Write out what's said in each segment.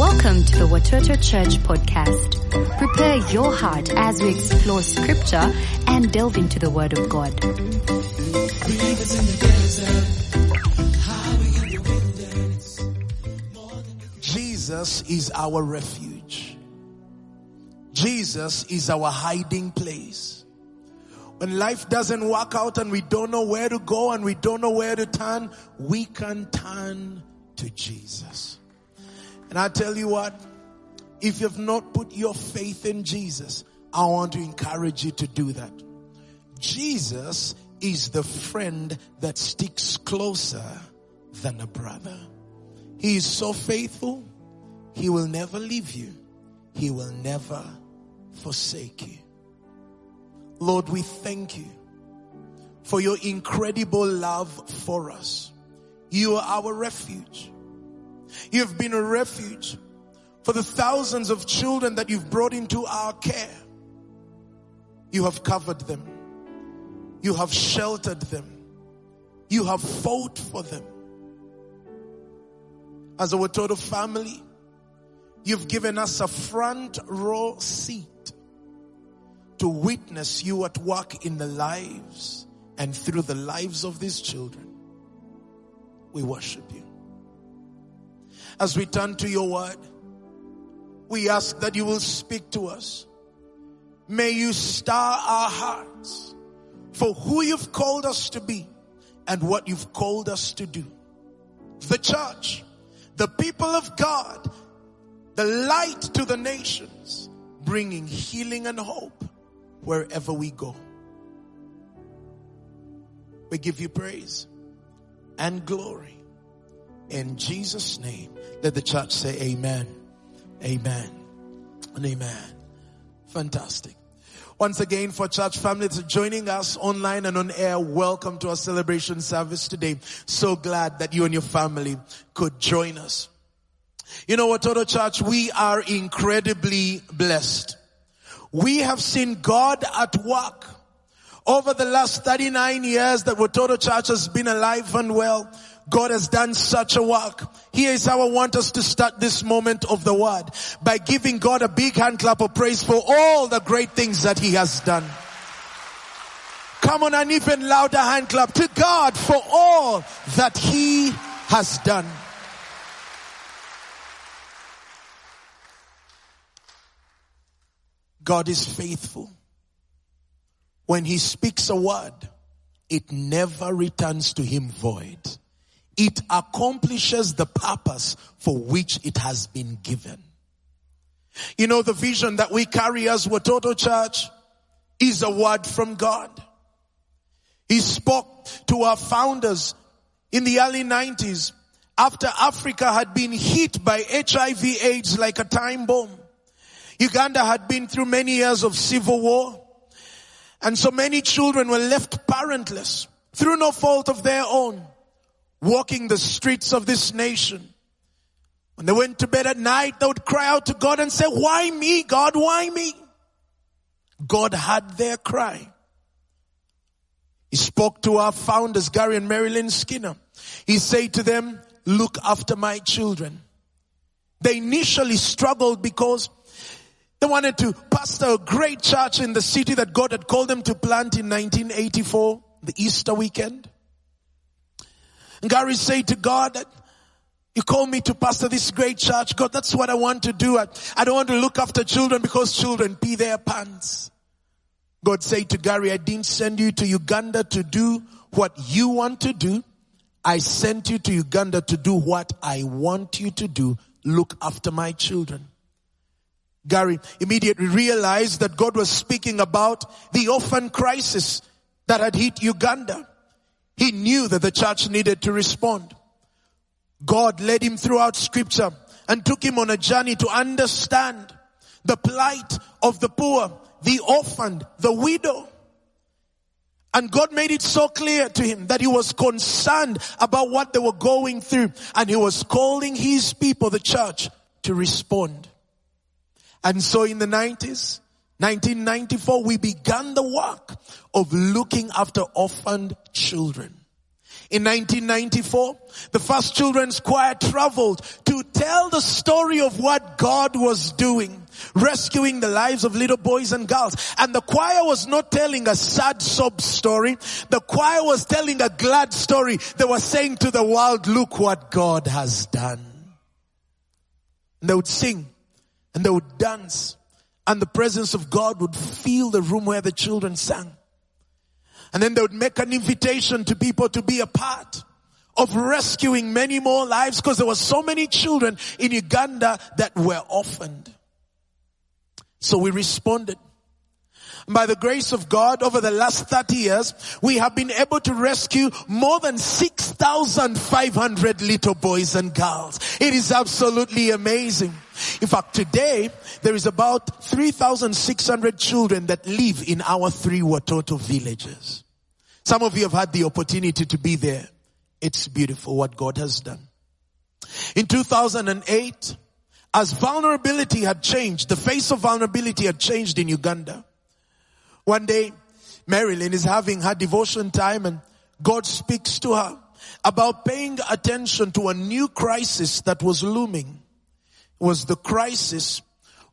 Welcome to the Watoto Church podcast. Prepare your heart as we explore scripture and delve into the word of God. Jesus is our refuge. Jesus is our hiding place. When life doesn't work out and we don't know where to go and we don't know where to turn, we can turn to Jesus. And I tell you what, if you've not put your faith in Jesus, I want to encourage you to do that. Jesus is the friend that sticks closer than a brother. He is so faithful. He will never leave you. He will never forsake you. Lord, we thank you for your incredible love for us. You are our refuge. You have been a refuge for the thousands of children that you've brought into our care. You have covered them. You have sheltered them. You have fought for them. As a Watoto family, you've given us a front row seat to witness you at work in the lives and through the lives of these children. We worship you. As we turn to your word, we ask that you will speak to us. May you stir our hearts for who you've called us to be and what you've called us to do. The church, the people of God, the light to the nations, bringing healing and hope wherever we go. We give you praise and glory. In Jesus' name, let the church say amen, amen, and amen. Fantastic. Once again, for church family joining us online and on air, welcome to our celebration service today. So glad that you and your family could join us. You know what, Total Church, we are incredibly blessed. We have seen God at work over the last 39 years that Watoto Church has been alive and well. God has done such a work. Here is how I want us to start this moment of the word by giving God a big hand clap of praise for all the great things that he has done. Come on, an even louder hand clap to God for all that he has done. God is faithful. When he speaks a word, it never returns to him void. It accomplishes the purpose for which it has been given. You know, the vision that we carry as Watoto Church is a word from God. He spoke to our founders in the early 90s after Africa had been hit by HIV AIDS like a time bomb. Uganda had been through many years of civil war. And so many children were left parentless through no fault of their own, walking the streets of this nation. When they went to bed at night, they would cry out to God and say, why me, God? Why me? God had their cry. He spoke to our founders, Gary and Marilyn Skinner. He said to them, look after my children. They initially struggled because they wanted to pastor a great church in the city that God had called them to plant in 1984, the Easter weekend. And Gary said to God that you called me to pastor this great church. God, that's what I want to do. I, I don't want to look after children because children pee their pants. God said to Gary, I didn't send you to Uganda to do what you want to do. I sent you to Uganda to do what I want you to do. Look after my children. Gary immediately realized that God was speaking about the orphan crisis that had hit Uganda. He knew that the church needed to respond. God led him throughout scripture and took him on a journey to understand the plight of the poor, the orphan, the widow. And God made it so clear to him that he was concerned about what they were going through and he was calling his people, the church, to respond. And so in the 90s, 1994, we began the work of looking after orphaned children. In 1994, the first children's choir traveled to tell the story of what God was doing, rescuing the lives of little boys and girls. And the choir was not telling a sad sob story. The choir was telling a glad story. They were saying to the world, look what God has done. And they would sing and they would dance and the presence of God would fill the room where the children sang. And then they would make an invitation to people to be a part of rescuing many more lives because there were so many children in Uganda that were orphaned. So we responded. By the grace of God, over the last 30 years, we have been able to rescue more than 6,500 little boys and girls. It is absolutely amazing. In fact, today, there is about 3,600 children that live in our three Watoto villages. Some of you have had the opportunity to be there. It's beautiful what God has done. In 2008, as vulnerability had changed, the face of vulnerability had changed in Uganda. One day, Marilyn is having her devotion time and God speaks to her about paying attention to a new crisis that was looming. Was the crisis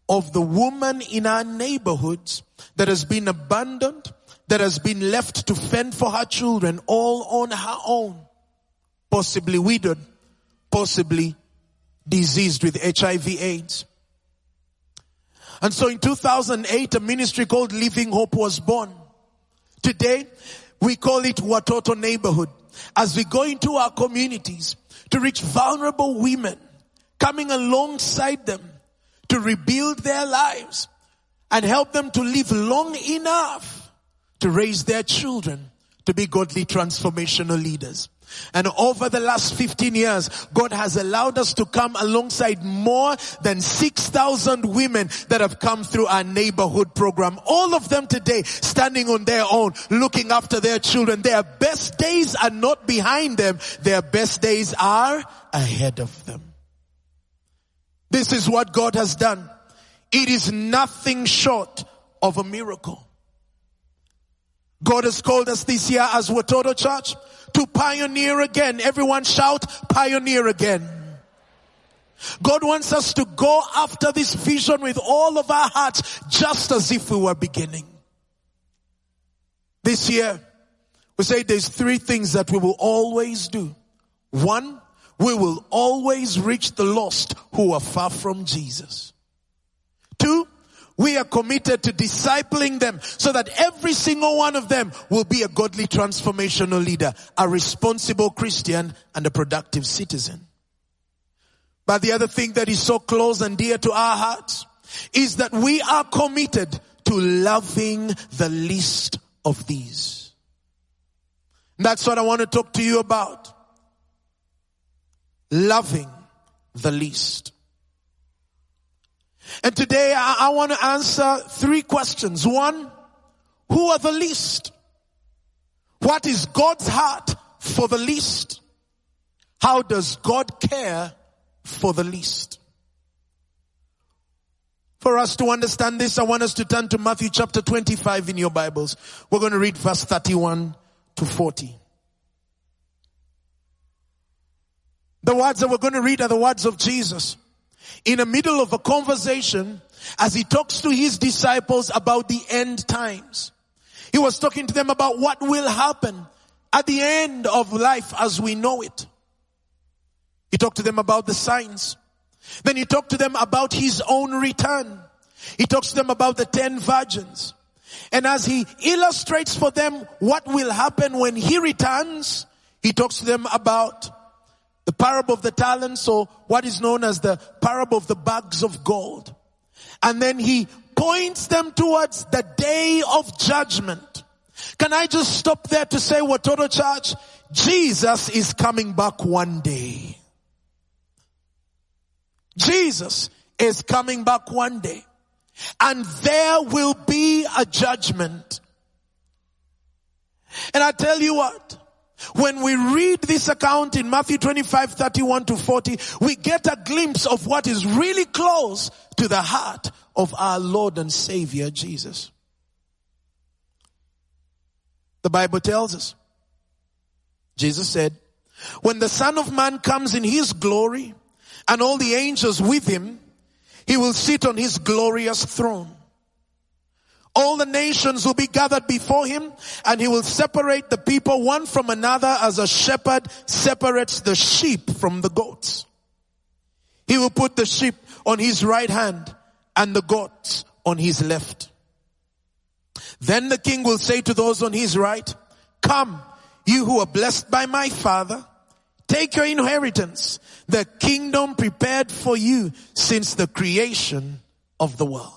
of the woman in our neighborhoods that has been abandoned, that has been left to fend for her children all on her own, possibly widowed, possibly diseased with HIV AIDS. And so in 2008, a ministry called Living Hope was born. Today, we call it Watoto Neighborhood. As we go into our communities to reach vulnerable women, coming alongside them to rebuild their lives and help them to live long enough to raise their children to be godly transformational leaders. And over the last 15 years, God has allowed us to come alongside more than 6,000 women that have come through our neighborhood program. All of them today standing on their own, looking after their children. Their best days are not behind them. Their best days are ahead of them. This is what God has done. It is nothing short of a miracle. God has called us this year as Watoto Church to pioneer again. Everyone shout, pioneer again. God wants us to go after this vision with all of our hearts, just as if we were beginning. This year, we say there's three things that we will always do. One, we will always reach the lost who are far from Jesus. Two, we are committed to discipling them so that every single one of them will be a godly transformational leader, a responsible Christian and a productive citizen. But the other thing that is so close and dear to our hearts is that we are committed to loving the least of these. that's what I want to talk to you about loving the least. And today I, I want to answer three questions. One, who are the least? What is God's heart for the least? How does God care for the least? For us to understand this, I want us to turn to Matthew chapter 25 in your Bibles. We're going to read verse 31 to 40. The words that we're going to read are the words of Jesus. In the middle of a conversation, as he talks to his disciples about the end times. He was talking to them about what will happen at the end of life as we know it. He talked to them about the signs. Then he talked to them about his own return. He talks to them about the ten virgins. And as he illustrates for them what will happen when he returns, he talks to them about the parable of the talents or what is known as the parable of the bags of gold. And then he points them towards the day of judgment. Can I just stop there to say Watoto Church? Jesus is coming back one day. Jesus is coming back one day. And there will be a judgment. And I tell you what, when we read this account in Matthew 25, 31 to 40, we get a glimpse of what is really close to the heart of our Lord and Savior Jesus. The Bible tells us Jesus said, when the son of man comes in his glory and all the angels with him, he will sit on his glorious throne. All the nations will be gathered before him and he will separate the people one from another as a shepherd separates the sheep from the goats. He will put the sheep on his right hand and the goats on his left. Then the king will say to those on his right, come, you who are blessed by my father, take your inheritance, the kingdom prepared for you since the creation of the world.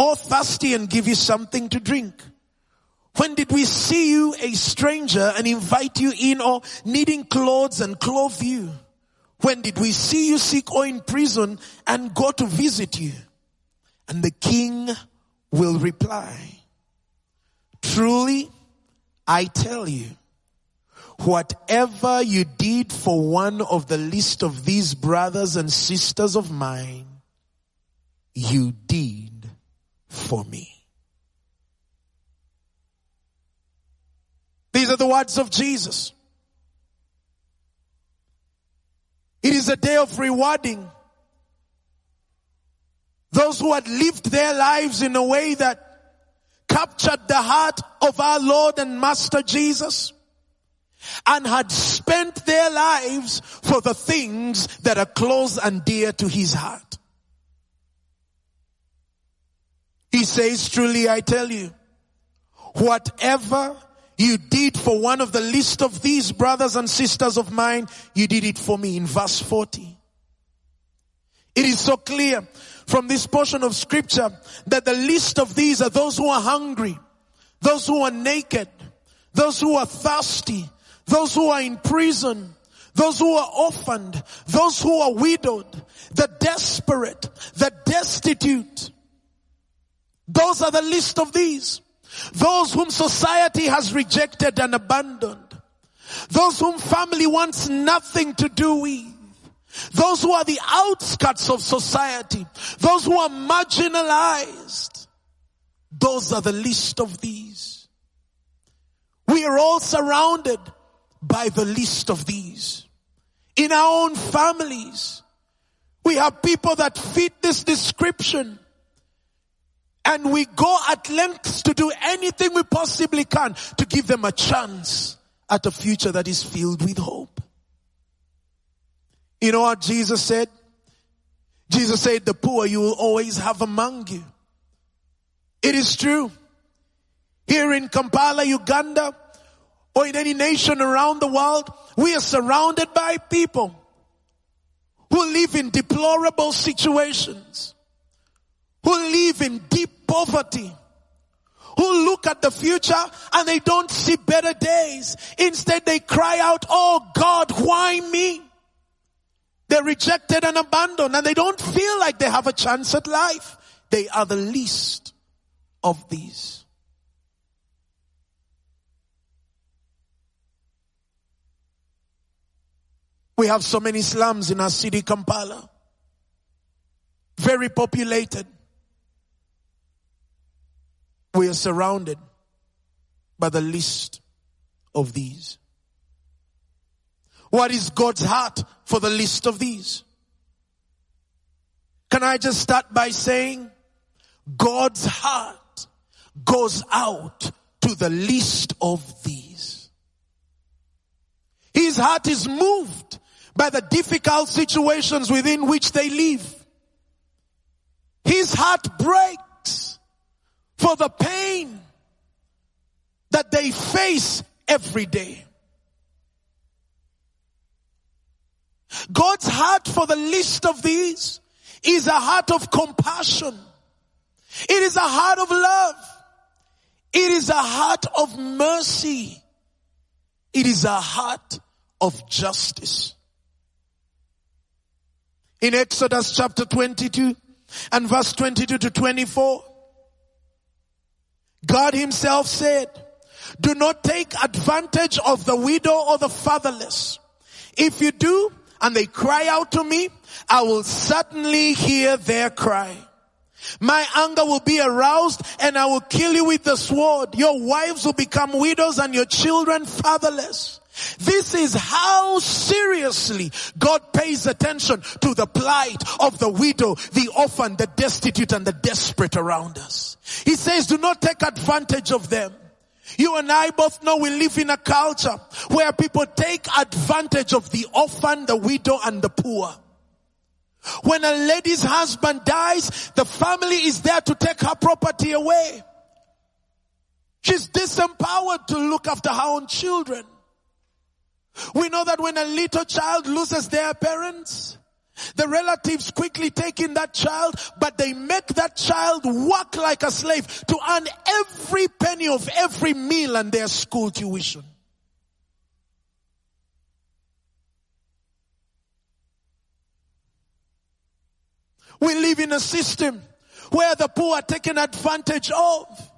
Or thirsty and give you something to drink? When did we see you a stranger and invite you in or needing clothes and clothe you? When did we see you sick or in prison and go to visit you? And the king will reply, truly I tell you, whatever you did for one of the least of these brothers and sisters of mine, you did for me. These are the words of Jesus. It is a day of rewarding those who had lived their lives in a way that captured the heart of our Lord and Master Jesus and had spent their lives for the things that are close and dear to his heart. He says, truly I tell you, whatever you did for one of the least of these brothers and sisters of mine, you did it for me in verse 40. It is so clear from this portion of scripture that the least of these are those who are hungry, those who are naked, those who are thirsty, those who are in prison, those who are orphaned, those who are widowed, the desperate, the destitute. Those are the list of these. Those whom society has rejected and abandoned. Those whom family wants nothing to do with. Those who are the outskirts of society. Those who are marginalized. Those are the list of these. We are all surrounded by the list of these. In our own families, we have people that fit this description. And we go at lengths to do anything we possibly can to give them a chance at a future that is filled with hope. You know what Jesus said? Jesus said, the poor you will always have among you. It is true. Here in Kampala, Uganda, or in any nation around the world, we are surrounded by people who live in deplorable situations who live in deep poverty, who look at the future and they don't see better days. Instead they cry out, Oh God, why me? They're rejected and abandoned and they don't feel like they have a chance at life. They are the least of these. We have so many slums in our city, Kampala. Very populated we are surrounded by the list of these. What is God's heart for the list of these? Can I just start by saying God's heart goes out to the least of these. His heart is moved by the difficult situations within which they live. His heart breaks for the pain that they face every day. God's heart for the least of these is a heart of compassion. It is a heart of love. It is a heart of mercy. It is a heart of justice. In Exodus chapter 22 and verse 22 to 24, God himself said, do not take advantage of the widow or the fatherless. If you do, and they cry out to me, I will certainly hear their cry. My anger will be aroused and I will kill you with the sword. Your wives will become widows and your children fatherless. This is how seriously God pays attention to the plight of the widow, the orphan, the destitute and the desperate around us. He says, do not take advantage of them. You and I both know we live in a culture where people take advantage of the orphan, the widow and the poor. When a lady's husband dies, the family is there to take her property away. She's disempowered to look after her own children. We know that when a little child loses their parents, the relatives quickly take in that child, but they make that child work like a slave to earn every penny of every meal and their school tuition. We live in a system where the poor are taken advantage of,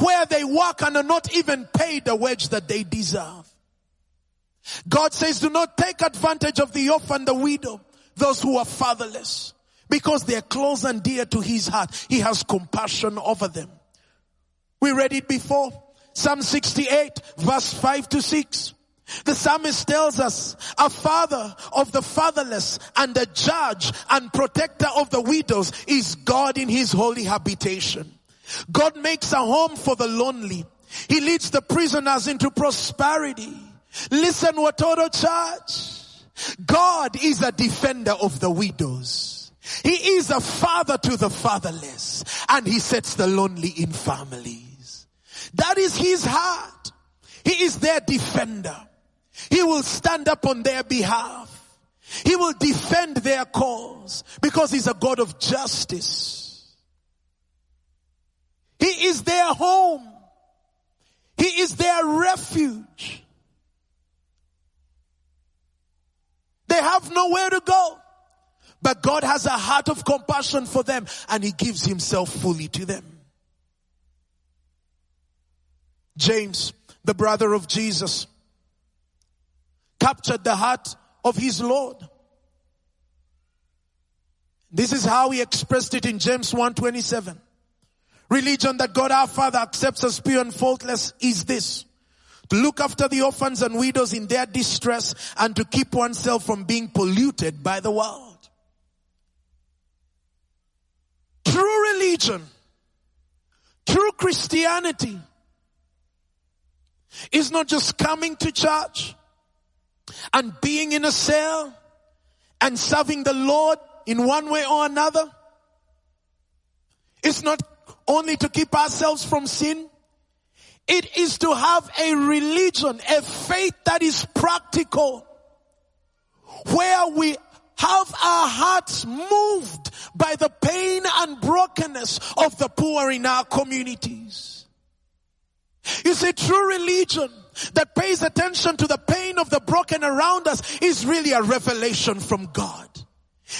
where they work and are not even paid the wage that they deserve. God says do not take advantage of the orphan, the widow, those who are fatherless, because they are close and dear to his heart. He has compassion over them. We read it before. Psalm 68 verse 5 to 6. The psalmist tells us, a father of the fatherless and a judge and protector of the widows is God in his holy habitation. God makes a home for the lonely. He leads the prisoners into prosperity. Listen, Watoto Church. God is a defender of the widows. He is a father to the fatherless and he sets the lonely in families. That is his heart. He is their defender. He will stand up on their behalf. He will defend their cause because he's a God of justice. He is their home. He is their refuge. They have nowhere to go. But God has a heart of compassion for them and he gives himself fully to them. James, the brother of Jesus, captured the heart of his Lord. This is how he expressed it in James 1:27. Religion that God our Father accepts as pure and faultless is this. To look after the orphans and widows in their distress and to keep oneself from being polluted by the world. True religion, true Christianity is not just coming to church, and being in a cell and serving the Lord in one way or another. It's not only to keep ourselves from sin. It is to have a religion, a faith that is practical, where we have our hearts moved by the pain and brokenness of the poor in our communities. You see, true religion that pays attention to the pain of the broken around us is really a revelation from God.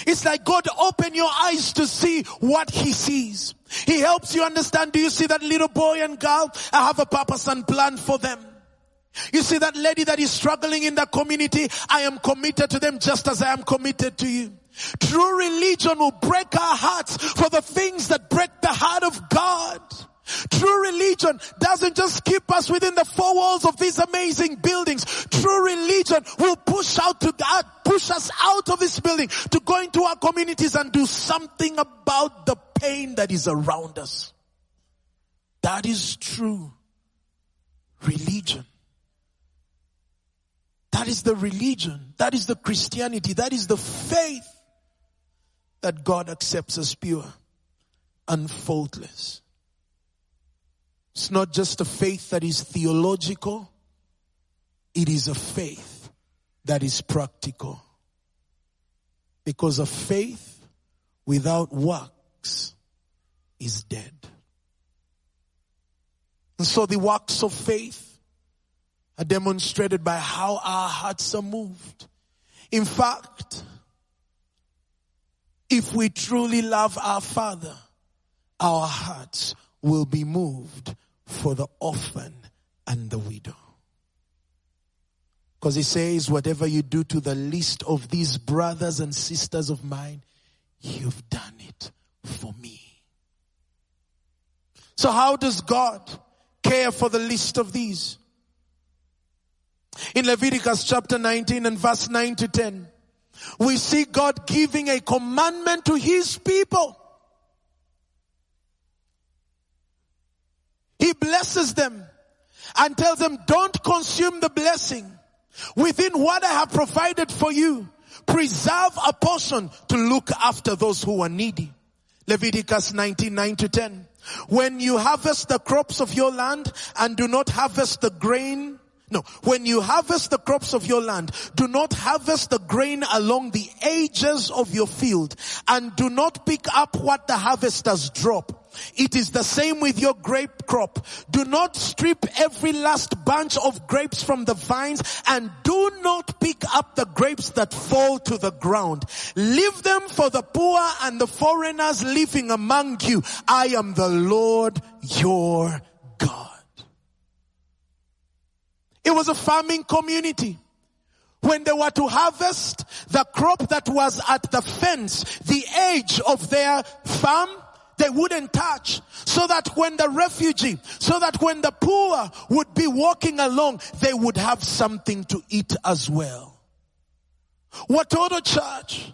It's like God open your eyes to see what he sees. He helps you understand. Do you see that little boy and girl? I have a purpose and plan for them. You see that lady that is struggling in the community? I am committed to them just as I am committed to you. True religion will break our hearts for the things that break the heart of God. True religion doesn't just keep us within the four walls of these amazing buildings. True religion will push out to God, push us out of this building to go into our communities and do something about the pain that is around us. That is true religion. That is the religion. That is the Christianity. That is the faith that God accepts as pure and faultless. It's not just a faith that is theological. It is a faith that is practical. Because a faith without works is dead. And so the works of faith are demonstrated by how our hearts are moved. In fact, if we truly love our Father, our hearts will be moved for the orphan and the widow. Because he says, whatever you do to the least of these brothers and sisters of mine, you've done it for me. So how does God care for the least of these? In Leviticus chapter 19 and verse 9 to 10, we see God giving a commandment to his people. He blesses them and tells them, don't consume the blessing. Within what I have provided for you, preserve a portion to look after those who are needy. Leviticus 19, 9 to 10. When you harvest the crops of your land and do not harvest the grain no, when you harvest the crops of your land, do not harvest the grain along the edges of your field and do not pick up what the harvesters drop. It is the same with your grape crop. Do not strip every last bunch of grapes from the vines and do not pick up the grapes that fall to the ground. Leave them for the poor and the foreigners living among you. I am the Lord your God. It was a farming community. When they were to harvest the crop that was at the fence, the edge of their farm, they wouldn't touch. So that when the refugee, so that when the poor would be walking along, they would have something to eat as well. Watoto Church,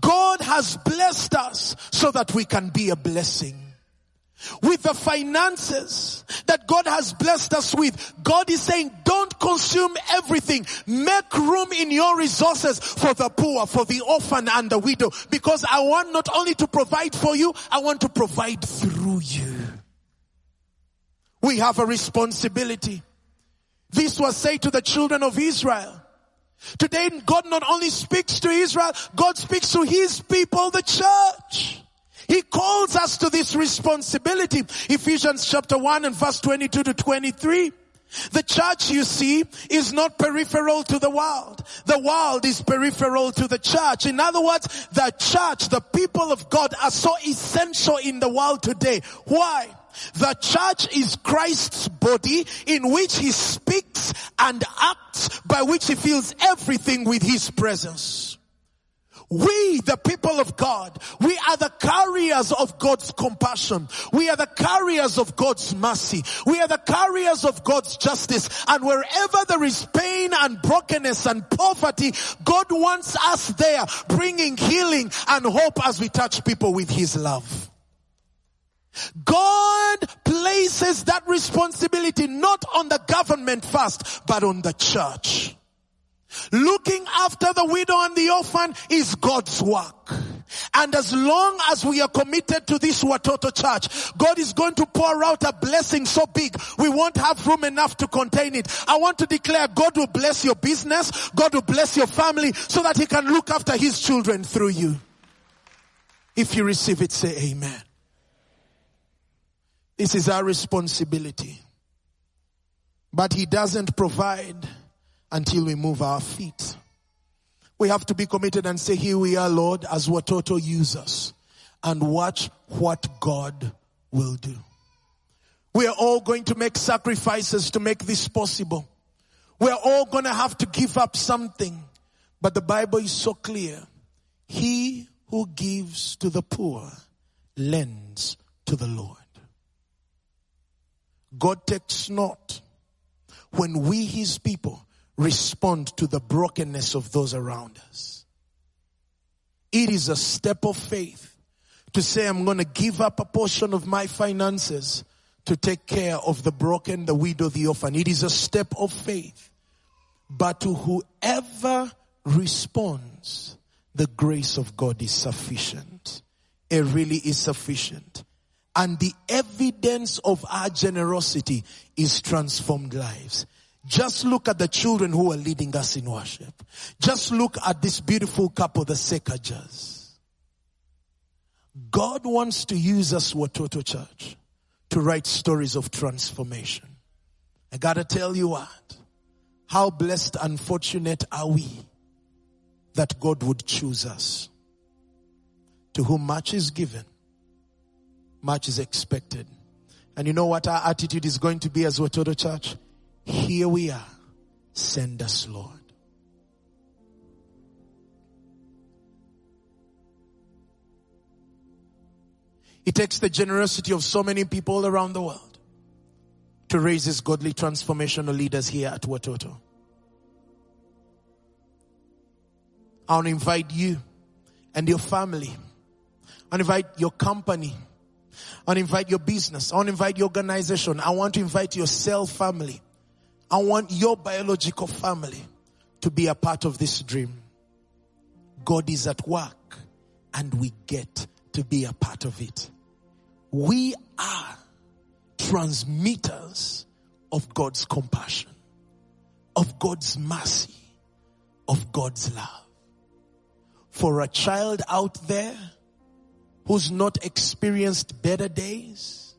God has blessed us so that we can be a blessing with the finances that God has blessed us with. God is saying, don't consume everything. Make room in your resources for the poor, for the orphan and the widow. Because I want not only to provide for you, I want to provide through you. We have a responsibility. This was said to the children of Israel. Today God not only speaks to Israel, God speaks to His people, the church. He calls us to this responsibility. Ephesians chapter 1 and verse 22 to 23. The church, you see, is not peripheral to the world. The world is peripheral to the church. In other words, the church, the people of God are so essential in the world today. Why? The church is Christ's body in which he speaks and acts by which he fills everything with his presence. We, the people of God, we are the carriers of God's compassion. We are the carriers of God's mercy. We are the carriers of God's justice. And wherever there is pain and brokenness and poverty, God wants us there bringing healing and hope as we touch people with His love. God places that responsibility not on the government first, but on the church. Looking after the widow and the orphan is God's work. And as long as we are committed to this Watoto church, God is going to pour out a blessing so big, we won't have room enough to contain it. I want to declare God will bless your business, God will bless your family so that He can look after His children through you. If you receive it, say amen. This is our responsibility. But He doesn't provide until we move our feet. We have to be committed and say, here we are, Lord, as Watoto use us and watch what God will do. We are all going to make sacrifices to make this possible. We're all going to have to give up something. But the Bible is so clear. He who gives to the poor lends to the Lord. God takes not when we, his people, respond to the brokenness of those around us. It is a step of faith to say, I'm going to give up a portion of my finances to take care of the broken, the widow, the orphan. It is a step of faith. But to whoever responds, the grace of God is sufficient. It really is sufficient. And the evidence of our generosity is transformed lives. Just look at the children who are leading us in worship. Just look at this beautiful couple, the Sekajas. God wants to use us, Watoto Church, to write stories of transformation. I gotta tell you what, How blessed and fortunate are we that God would choose us. To whom much is given, much is expected. And you know what our attitude is going to be as Watoto Church? Here we are. Send us, Lord. It takes the generosity of so many people around the world to raise these godly transformational leaders here at Watoto. I want to invite you and your family. I want to invite your company. I want to invite your business. I want to invite your organization. I want to invite your cell family. I want your biological family to be a part of this dream. God is at work and we get to be a part of it. We are transmitters of God's compassion, of God's mercy, of God's love. For a child out there who's not experienced better days,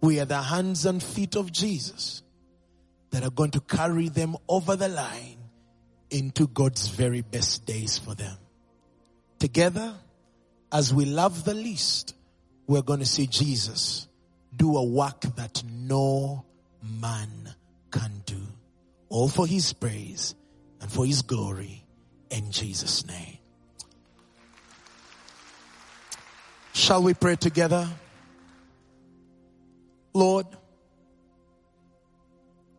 we are the hands and feet of Jesus that are going to carry them over the line into God's very best days for them. Together, as we love the least, we're going to see Jesus do a work that no man can do. All for his praise and for his glory in Jesus' name. Shall we pray together? Lord,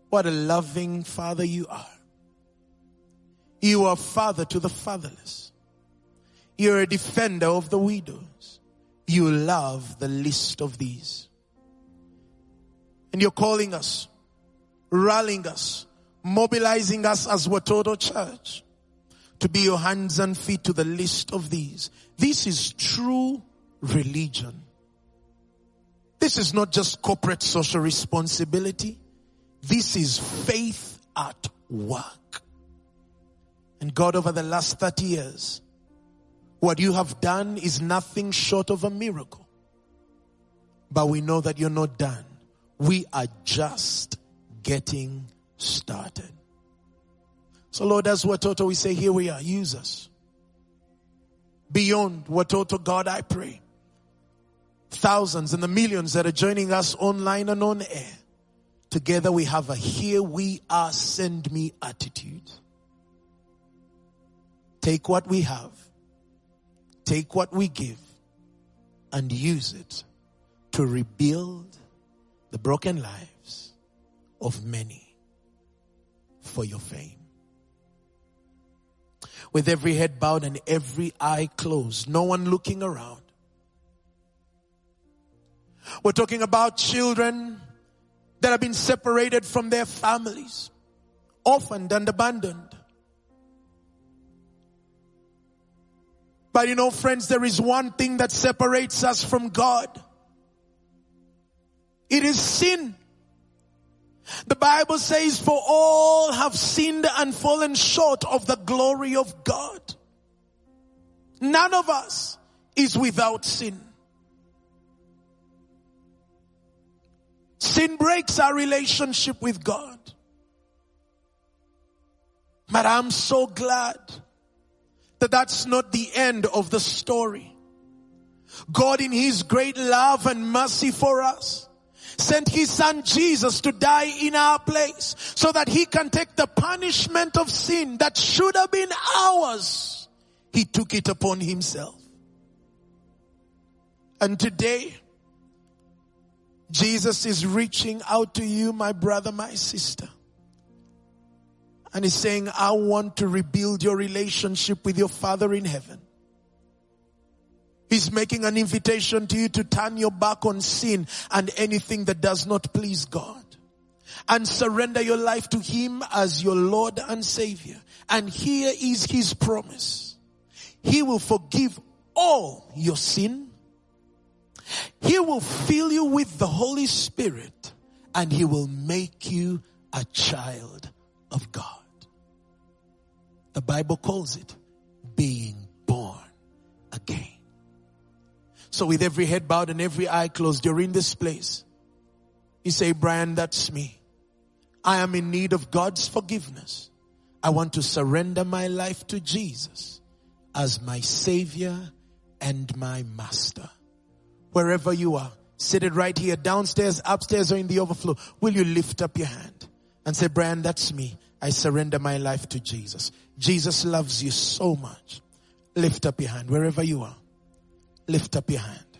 what a loving father you are. You are father to the fatherless. You're a defender of the widows. You love the least of these. And you're calling us, rallying us, mobilizing us as Watoto Church to be your hands and feet to the least of these. This is true religion. This is not just corporate social responsibility. This is faith at work. And God, over the last 30 years, what you have done is nothing short of a miracle. But we know that you're not done. We are just getting started. So Lord, as Watoto, we say, here we are, use us. Beyond Watoto, God, I pray. Thousands and the millions that are joining us online and on air. Together we have a here we are, send me attitude. Take what we have, take what we give, and use it to rebuild the broken lives of many for your fame. With every head bowed and every eye closed, no one looking around. We're talking about children that have been separated from their families, orphaned and abandoned. But you know, friends, there is one thing that separates us from God. It is sin. The Bible says, for all have sinned and fallen short of the glory of God. None of us is without sin. Sin breaks our relationship with God. But I'm so glad that that's not the end of the story. God in His great love and mercy for us sent His Son Jesus to die in our place so that He can take the punishment of sin that should have been ours. He took it upon Himself. And today, Jesus is reaching out to you, my brother, my sister. And he's saying, I want to rebuild your relationship with your Father in heaven. He's making an invitation to you to turn your back on sin and anything that does not please God and surrender your life to Him as your Lord and Savior. And here is His promise. He will forgive all your sin he will fill you with the Holy Spirit and He will make you a child of God. The Bible calls it being born again. So with every head bowed and every eye closed, you're in this place. You say, Brian, that's me. I am in need of God's forgiveness. I want to surrender my life to Jesus as my savior and my master. Wherever you are, seated right here, downstairs, upstairs, or in the overflow, will you lift up your hand and say, Brian, that's me. I surrender my life to Jesus. Jesus loves you so much. Lift up your hand wherever you are. Lift up your hand.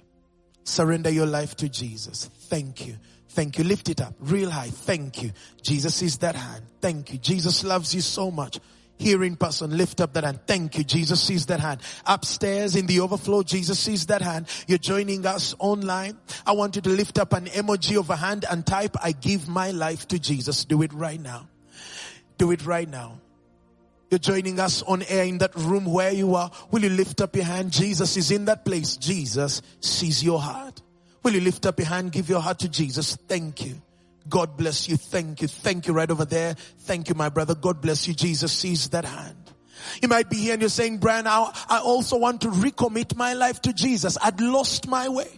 Surrender your life to Jesus. Thank you. Thank you. Lift it up real high. Thank you. Jesus is that hand. Thank you. Jesus loves you so much. Here in person, lift up that hand. Thank you. Jesus sees that hand. Upstairs in the overflow, Jesus sees that hand. You're joining us online. I want you to lift up an emoji of a hand and type, I give my life to Jesus. Do it right now. Do it right now. You're joining us on air in that room where you are. Will you lift up your hand? Jesus is in that place. Jesus sees your heart. Will you lift up your hand? Give your heart to Jesus. Thank you. God bless you. Thank you. Thank you right over there. Thank you, my brother. God bless you. Jesus sees that hand. You might be here and you're saying, Brian, I, I also want to recommit my life to Jesus. I'd lost my way.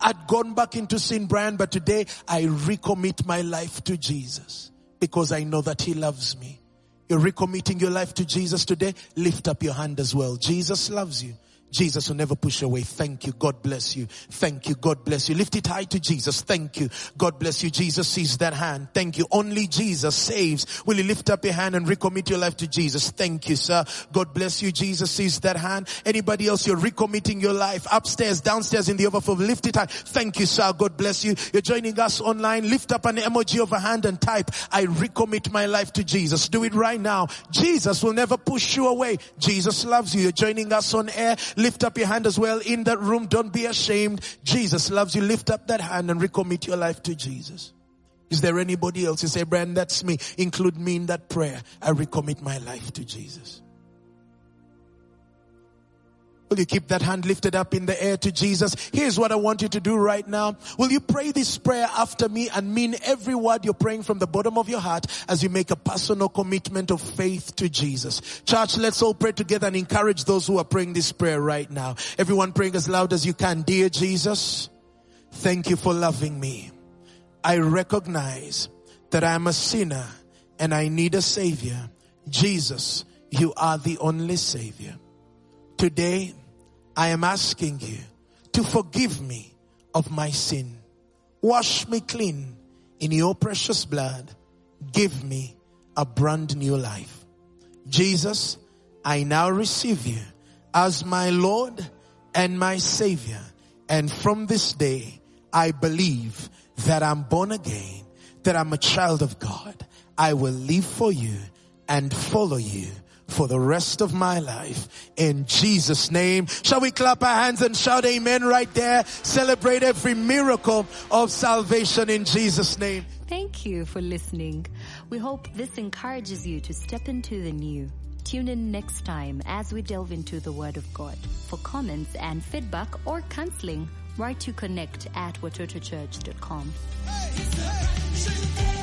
I'd gone back into sin, Brian, but today I recommit my life to Jesus because I know that He loves me. You're recommitting your life to Jesus today. Lift up your hand as well. Jesus loves you. Jesus will never push away. Thank you. God bless you. Thank you. God bless you. Lift it high to Jesus. Thank you. God bless you. Jesus sees that hand. Thank you. Only Jesus saves. Will you lift up your hand and recommit your life to Jesus? Thank you, sir. God bless you. Jesus sees that hand. Anybody else, you're recommitting your life upstairs, downstairs in the overflow. Lift it high. Thank you, sir. God bless you. You're joining us online. Lift up an emoji of a hand and type, I recommit my life to Jesus. Do it right now. Jesus will never push you away. Jesus loves you. You're joining us on air. Lift up your hand as well in that room. Don't be ashamed. Jesus loves you. Lift up that hand and recommit your life to Jesus. Is there anybody else? You say, Brian, that's me. Include me in that prayer. I recommit my life to Jesus. Will you keep that hand lifted up in the air to Jesus? Here's what I want you to do right now. Will you pray this prayer after me and mean every word you're praying from the bottom of your heart as you make a personal commitment of faith to Jesus? Church, let's all pray together and encourage those who are praying this prayer right now. Everyone praying as loud as you can. Dear Jesus, thank you for loving me. I recognize that I am a sinner and I need a savior. Jesus, you are the only savior. Today, I am asking you to forgive me of my sin. Wash me clean in your precious blood. Give me a brand new life. Jesus, I now receive you as my Lord and my Savior. And from this day, I believe that I'm born again, that I'm a child of God. I will live for you and follow you for the rest of my life. In Jesus name. Shall we clap our hands and shout amen right there? Celebrate every miracle of salvation in Jesus name. Thank you for listening. We hope this encourages you to step into the new. Tune in next time as we delve into the Word of God. For comments and feedback or counseling, write to connect at watotochurch.com. Hey, hey,